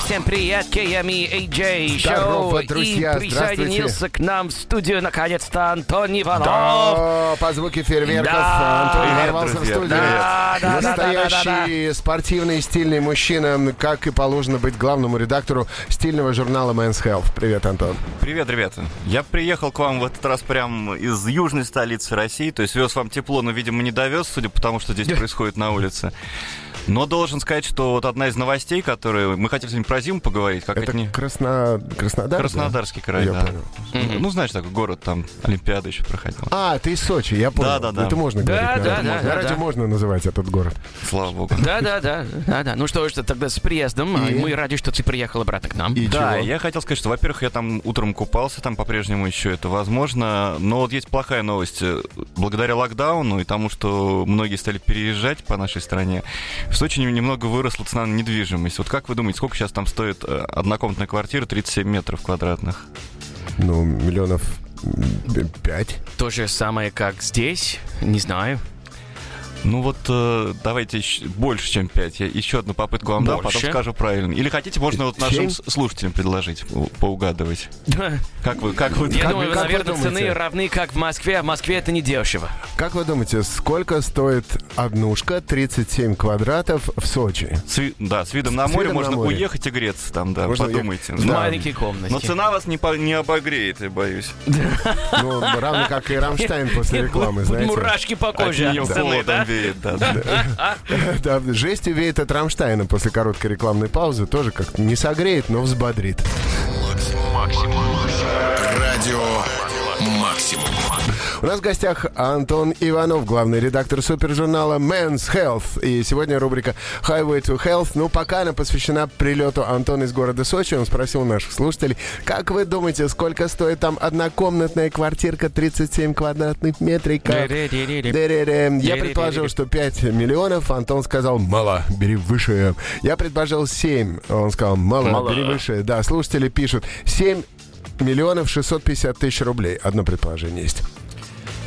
всем привет, KME AJ Здорово, Шоу. друзья, И присоединился к нам в студию наконец-то Антон Иванов. Да, по звуке фейерверков Да. Антон Привет, ворвался в студию. Да, да, да, Настоящий спортивный стильный мужчина, как и положено быть главному редактору стильного журнала Men's Health. Привет, Антон. Привет, ребята. Я приехал к вам в этот раз прям из южной столицы России, то есть вез вам тепло, но, видимо, не довез, судя по тому, что здесь происходит на улице. Но должен сказать, что вот одна из новостей, которые... Мы хотели сегодня про зиму поговорить, как Это это не... Красно... Краснодар? да? Краснодарский край, Я да. понял. Ну, знаешь, такой город, там Олимпиада еще проходила. А, ты из Сочи, я понял. Да-да-да. Это можно Да, говорить. да, да, На да, радио да. можно называть этот город. Слава богу. Да, да, да, да, да. Ну что ж, тогда с приездом. И? Мы рады, что ты приехал обратно к нам. И да, чего? я хотел сказать, что, во-первых, я там утром купался, там по-прежнему еще это возможно, но вот есть плохая новость. Благодаря локдауну и тому, что многие стали переезжать по нашей стране, в Сочи немного выросла цена на недвижимость. Вот как вы думаете, сколько сейчас там стоит э, однокомнатная квартира 37 метров квадратных? Ну, миллионов пять. То же самое, как здесь. Не знаю. Ну вот э, давайте еще- больше, чем 5. Я еще одну попытку вам дам, потом скажу правильно. Или хотите, можно вот нашим Семь? с- слушателям предложить по- поугадывать. Как вы, как вы, Я Как думаю, вы- как вы наверное, думаете? цены равны, как в Москве. А в Москве это не дешево. Как вы думаете, сколько стоит однушка 37 квадратов в Сочи? С да, с видом на С море видом на можно море. уехать и греться там, да, Можно подумайте. В Да. маленькой комнате. Но цена вас не, по- не обогреет, я боюсь. Ну, равно как и Рамштайн после рекламы, знаете. Мурашки по коже От холодом да? Веет, да, да. Да, жестью веет от Рамштайна после короткой рекламной паузы. Тоже как-то не согреет, но взбодрит. Радио Максимум. У нас в гостях Антон Иванов, главный редактор супержурнала Men's Health. И сегодня рубрика Highway to Health. Ну, пока она посвящена прилету Антона из города Сочи. Он спросил наших слушателей, как вы думаете, сколько стоит там однокомнатная квартирка 37 квадратных метриков? Я предположил, что 5 миллионов. Антон сказал, мало, бери выше. Я предположил 7. Он сказал, мало, Мало. бери выше. Да, слушатели пишут, 7 миллионов 650 тысяч рублей. Одно предположение есть.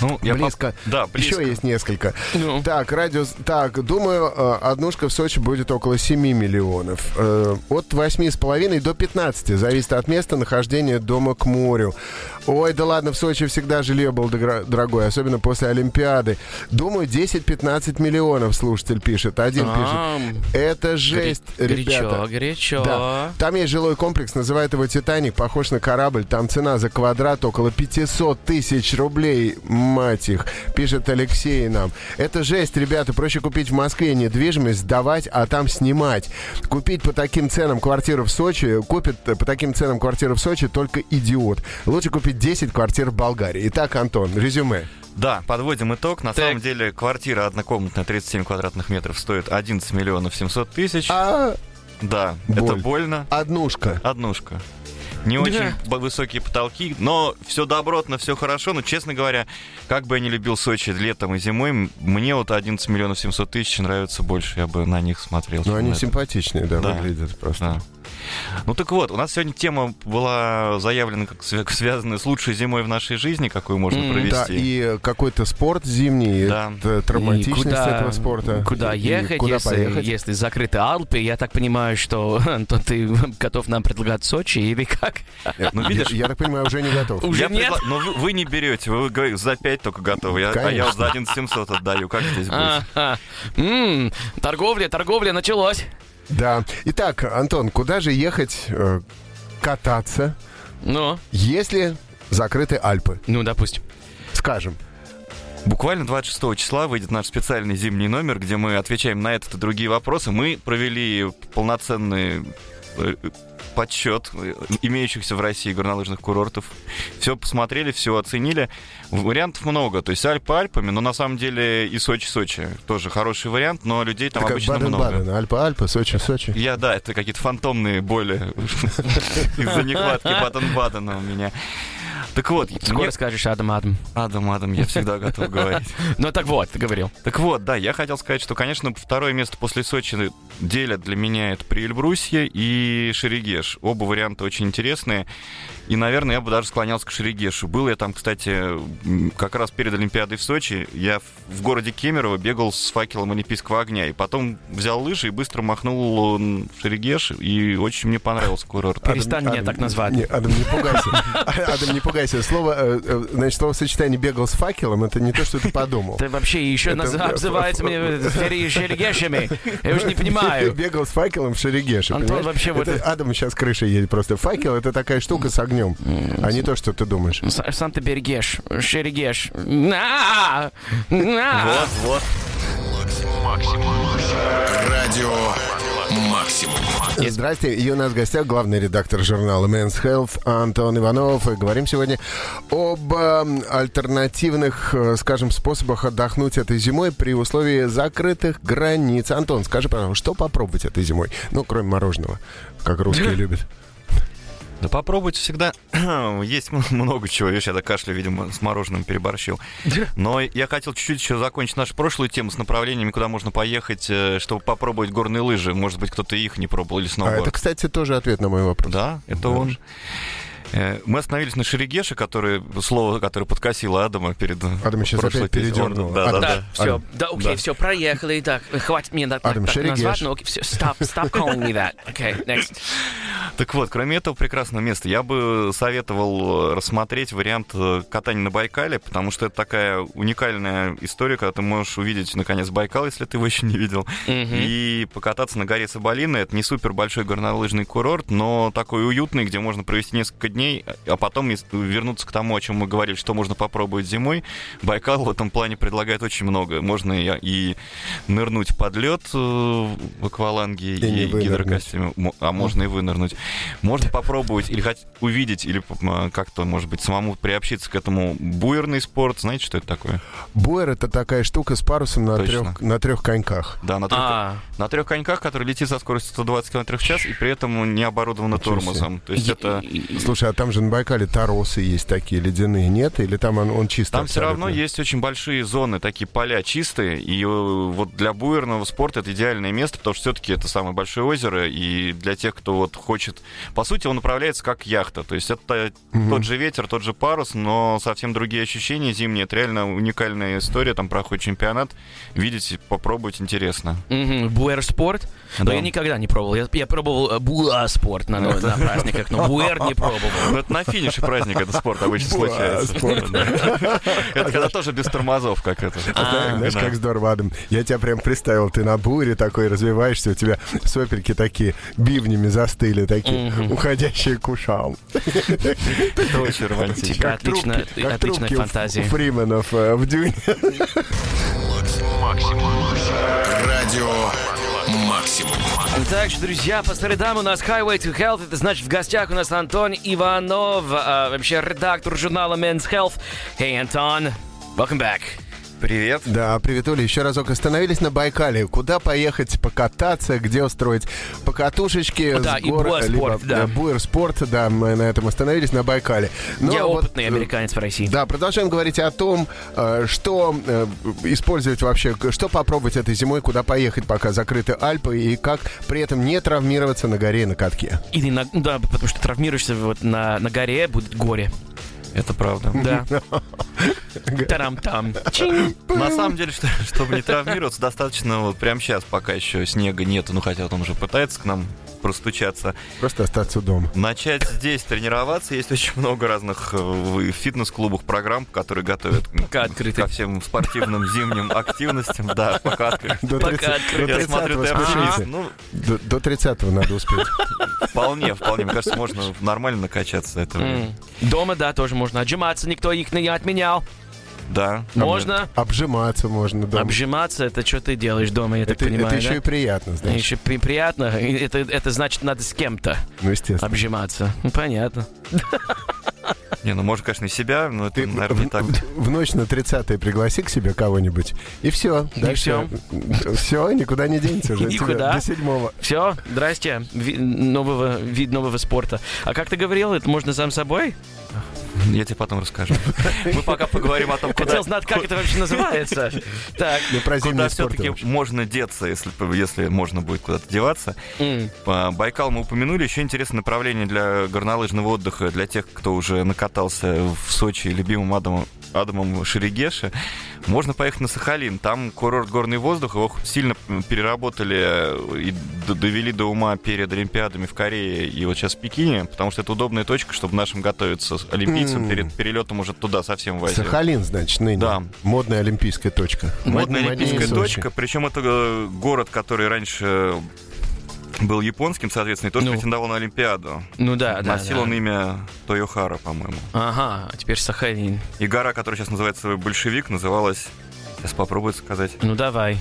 Ну, я близко. поп- Да, близко. Еще есть несколько. Ну. Так, радиус. Так, думаю, э, однушка в Сочи будет около 7 миллионов. Э, От 8,5 до 15. Зависит от места нахождения дома к морю. Ой, да ладно, в Сочи всегда жилье было дорогое, особенно после Олимпиады. Думаю, 10-15 миллионов, слушатель пишет. Один А, пишет. Это жесть, Горячо, ребята. горячо. Да. Там есть жилой комплекс, называют его «Титаник», похож на корабль. Там цена за квадрат около 500 тысяч рублей, мать их, пишет Алексей нам. Это жесть, ребята, проще купить в Москве недвижимость, сдавать, а там снимать. Купить по таким ценам квартиру в Сочи, купит э, по таким ценам квартиру в Сочи только идиот. Лучше купить 10 квартир в Болгарии. Итак, Антон, резюме. Да, подводим итог. На Так. самом деле квартира однокомнатная 37 квадратных метров стоит 11 миллионов 700 тысяч. А Да, Боль. это больно. однушка. Однушка. Не очень высокие потолки, но все добротно, все хорошо. Но, честно говоря, как бы я не любил Сочи летом и зимой, мне вот 11 миллионов 700 тысяч нравится больше. Я бы на них смотрел. Ну, они симпатичные, да, Да. выглядят просто. Да. Ну так вот, у нас сегодня тема была заявлена как свя- связанная с лучшей зимой в нашей жизни, какую можно М, провести. Да, и какой-то спорт зимний, Да. И травматичность куда- этого спорта. Куда И ехать, куда если, поехать? если закрыты Алпы? Я так понимаю, что Антон, ты готов нам предлагать Сочи или как? Ну, видишь, Я, я так понимаю, уже не готов. Уже я нет? предла- Но вы, вы не берете, вы, говорите, за 5 только готовы, я, а я вот за 11 700 отдаю. Как здесь быть? Ага. М, Торговля, торговля началось. Да. Итак, Антон, куда же ехать э, кататься, Ну, если закрыты Альпы? ну, допустим. Скажем. Буквально 26 числа выйдет наш специальный зимний номер, где мы отвечаем на этот и другие вопросы. Мы провели полноценный подсчет э, имеющихся в России горнолыжных курортов. Все посмотрели, все оценили. Вариантов много. То есть Альпы Альпами, но на самом деле и Сочи-Сочи. Тоже хороший вариант, но людей там Это обычно много. Баден-Баден, Альпа-Альпа, Сочи-Сочи. Я, да, это какие-то фантомные боли из-за нехватки Баден-Бадена у меня. Так вот, Скоро мне- скажешь Адам Адам. Адам, Адам, я всегда готов говорить. Ну так вот, ты говорил. Так вот, да, я хотел сказать, что, конечно, второе место после Сочи делят для меня это Приэльбрусье и Шерегеш. Оба варианта очень интересные. И, наверное, я бы даже склонялся к Шерегешу. Был я там, кстати, как раз перед Олимпиадой в Сочи. Я в- городе Кемерово бегал с факелом Олимпийского огня. И потом взял лыжи и быстро махнул Шерегеш. И очень мне понравился курорт. Перестань меня так назвать. Не, Адам, не пугайся. Адам, не пугайся. Слово, э, э, значит, словосочетание «бегал с факелом» — это не то, что ты подумал. Ты вообще еще обзывается мне фери- шерегешами. Я уж не понимаю. Бегал с факелом в Шерегеше, Антон вообще вот- Адам сейчас крыша едет просто. Факел — это такая штука с огнем, а не то, что ты думаешь. С- Сам ты берегешь, шерегеш. На! На! Вот, вот. Радио Максимум. Здрасте, и у нас в гостях главный редактор журнала Men's Health Антон Иванов. И говорим сегодня об э, альтернативных, э, скажем, способах отдохнуть этой зимой при условии закрытых границ. Антон, скажи, пожалуйста, что попробовать этой зимой? Ну, кроме мороженого, как русские любят. Да попробуйте всегда. Есть много чего. Я до кашля, видимо, с мороженым переборщил. Но я хотел чуть-чуть еще закончить нашу прошлую тему с направлениями, куда можно поехать, э, чтобы попробовать горные лыжи. Может быть, кто-то их не пробовал или А сноуборд. это, кстати, тоже ответ на мой вопрос. Да, это он. Э, Мы остановились на Шерегеше, который, слово, которое подкосило Адама перед Адам сейчас прошлой опять передернул. Да, да, Адам, да. Да, все, да, окей, Да. все, проехали, так, хватит мне так, Адам, так Шерегеш. назвать, ну окей, все, stop, stop calling me that. Okay, next. Так вот, кроме этого прекрасного места, я бы советовал рассмотреть вариант э, катания на Байкале, потому что это такая уникальная история, когда ты можешь увидеть, наконец, Байкал, если ты его еще не видел, и покататься на горе Соболино. Это не супер большой горнолыжный курорт, но такой уютный, где можно провести несколько дней, а потом если вернуться к тому, о чем мы говорили, что можно попробовать зимой. Байкал в этом плане предлагает очень много. Можно и, и нырнуть под лед э, в акваланге И и, гидрокостюме, а можно и вынырнуть. Можно попробовать или хоть увидеть, или как-то, может быть, самому приобщиться к этому буерный спорт. Знаете, что это такое? Буэр — это такая штука с парусом на трех, на трех коньках. Да, на трех, А, на трех коньках, который летит со скоростью 120 км в час и при этом не оборудовано себе. тормозом. То есть это... Слушай, а там же на Байкале торосы есть такие ледяные, нет? Или там он, он чистый Там все равно абсолютно? есть очень большие зоны, такие поля чистые, и э, вот для буерного спорта это идеальное место, потому что все-таки это самое большое озеро, и для тех, кто вот хочет... По сути, он управляется как яхта, то есть это тот же ветер, тот же парус, но совсем другие ощущения зимние, это реально уникальная история, там проходит чемпионат, видеть, попробовать интересно. буэр спорт? Но Да. я никогда не пробовал. Я, я пробовал э, буа спорт на, на праздниках, но буэр не пробовал. Ну, это на финише праздника этот спорт обычно Буа, случается. Это когда тоже без тормозов, как это. А знаешь, знаешь, как здорово, Адам. Я тебя прям представил, ты на буре такой развиваешься, у тебя сопельки такие бивнями застыли, такие, уходящие к ушам. Это очень романтично. Типа, отлично, Трубки- как отличная фантазия. Фрименов э, в дюне. Радио Максимум. Также, друзья, по средам у нас Highway to Health. Это значит, в гостях у нас Антон Иванов, а, вообще редактор журнала Men's Health. Hey, Антон, welcome back. Привет. Да, привет, Оля. Еще разок остановились на Байкале. Куда поехать покататься, где устроить покатушечки? Да, с и буэр-спорт, да. э, буэр-спорт, да, мы на этом остановились, на Байкале. Но Я вот, опытный э, американец в России. Да, продолжаем говорить о том, э, что использовать вообще, что попробовать этой зимой, куда поехать, пока закрыты Альпы, и как при этом не травмироваться на горе и на катке. Или на, да, потому что травмируешься вот на, на горе, будет горе. Это правда. Да. Тарам-там. На самом деле, что- чтобы не травмироваться, достаточно вот прямо сейчас, пока еще снега нету, ну хотя вот он уже пытается к нам простучаться, Просто остаться дома. начать здесь тренироваться. Есть очень много разных э, в фитнес-клубах программ, которые готовят ко всем спортивным зимним активностям. Да, пока открыты. До Пока 30 открыто. до Я 30 смотрю, ты спешите. оптимист. Ну, До, до 30 надо успеть. вполне, вполне. Мне кажется, можно нормально накачаться за это время. М. Дома, да, тоже можно отжиматься, никто их не отменял. Да. Можно Обжиматься можно дома. обжиматься, это что ты делаешь дома, я так это, понимаю, это еще да? и приятно, знаешь. Еще при- приятно, и это, это значит, надо с кем-то Ну, естественно. обжиматься. Ну, понятно. Не, ну можно, конечно, и себя, но это, Ты наверное, не так. в, в ночь на 30 пригласи к себе кого-нибудь, и все. И всё. Все, никуда не денется уже. Никуда. До седьмого. Все, здрасте, Ви- нового, вид нового спорта. А как ты говорил, это можно сам собой? Я тебе потом расскажу. Мы пока поговорим о том, куда... Хотел знать, как это вообще называется. Так. Ну, Куда все-таки можно деться, если, если можно будет куда-то деваться. Байкал мы упомянули. Еще интересное направление для горнолыжного отдыха, для тех, кто уже накатался в Сочи любимым Адамом, Адамом Шерегеше. Можно поехать на Сахалин. Там курорт горный воздух. Его сильно переработали э, и довели до ума перед Олимпиадами в Корее и вот сейчас в Пекине, потому что это удобная точка, чтобы нашим готовиться олимпийцам перед перелетом уже туда совсем в Азию. Сахалин, значит, ныне. Да. Модная олимпийская точка. Модная Моднее олимпийская точка, причем это э, город, который раньше был японским, соответственно, и тоже Ну. претендовал на Олимпиаду. Ну да, да. Носил да. он имя Тойохара, по-моему. Ага, а теперь Сахалин. И гора, которая сейчас называется Большевик, называлась, сейчас попробую сказать, Ну давай.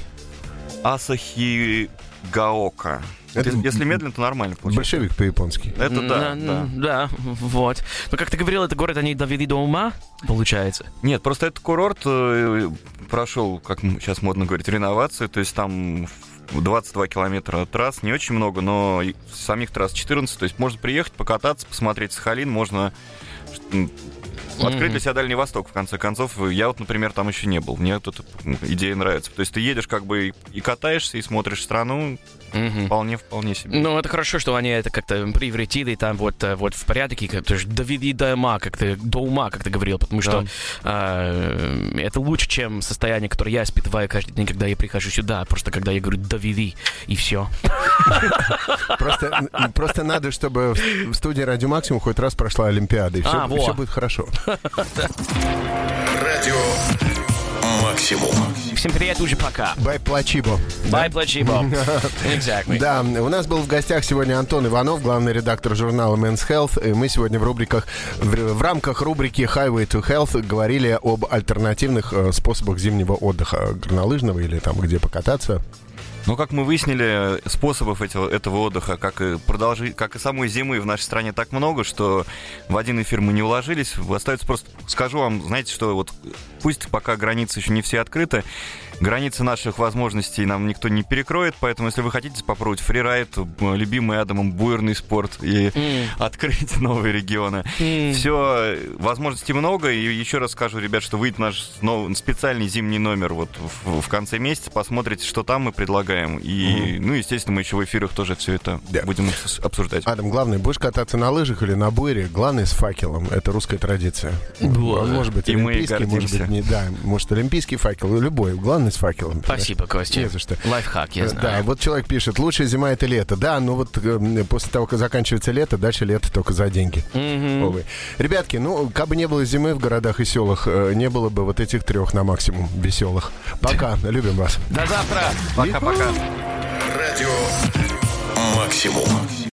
Асахигаока. Это Если- медленно, то нормально получается. Большевик по-японски. Это да, да. Да, вот. Но как ты говорил, это город они довели до ума, получается. Нет, просто этот курорт э, прошел, как сейчас модно говорить, реновацию, то есть там 22 километра трасс, не очень много, но самих трасс 14, то есть можно приехать, покататься, посмотреть Сахалин, можно открыть для себя Дальний Восток, в конце концов. Я вот, например, там еще не был, мне вот эта идея нравится. То есть ты едешь как бы и катаешься, и смотришь страну, Мгм. вполне, вполне себе. Ну, это хорошо, что они это как-то превратили там вот, э, вот в порядке, как то есть довели до ума, как ты, до ума, как ты говорил, потому что э, это лучше, чем состояние, которое я испытываю каждый день, когда я прихожу сюда, просто когда я говорю довели, и все. Просто, надо, чтобы в студии Радио Максимум хоть раз прошла Олимпиада, и все, А, будет хорошо. Радио Максимум. Всем привет, уже пока. Бай плачибо. Bye, плачибо. Exactly. Да, у нас был в гостях сегодня Антон Иванов, главный редактор журнала Men's Health. И мы сегодня в рубриках, в, в рамках рубрики Highway to Health говорили об альтернативных э, способах зимнего отдыха, горнолыжного или там где покататься. Ну, как мы выяснили, способов этого, этого отдыха, как и, продолжи, как и самой зимы в нашей стране так много, что в один эфир мы не уложились. Остается просто... Скажу вам, знаете, что вот пусть пока границы еще не все открыты, границы наших возможностей нам никто не перекроет, поэтому если вы хотите попробовать фрирайд, любимый Адамом буерный спорт и М. открыть новые регионы, М. все, возможностей много, и еще раз скажу, ребят, что выйдет наш нов- специальный зимний номер вот в, в конце месяца, посмотрите, что там мы предлагаем, и, ну, естественно, мы еще в эфирах тоже все это Да. будем обсуждать. Адам, главное, будешь кататься на лыжах или на буере, главное с факелом. Это русская традиция. Он может быть И мы олимпийский, может быть не, да, может олимпийский факел, любой. Главное с факелом. Спасибо, Костя. Не за что. Лайфхак, я Э, знаю. Да, вот человек пишет, лучшая зима это лето. Да, но вот э, после того, как заканчивается лето, дальше лето только за деньги. Мгм. Увы. Ребятки, ну, как бы не было зимы в городах и селах, э, не было бы вот этих трех на максимум веселых. Пока, любим вас. До завтра. Пока-пока. Радио Максимум.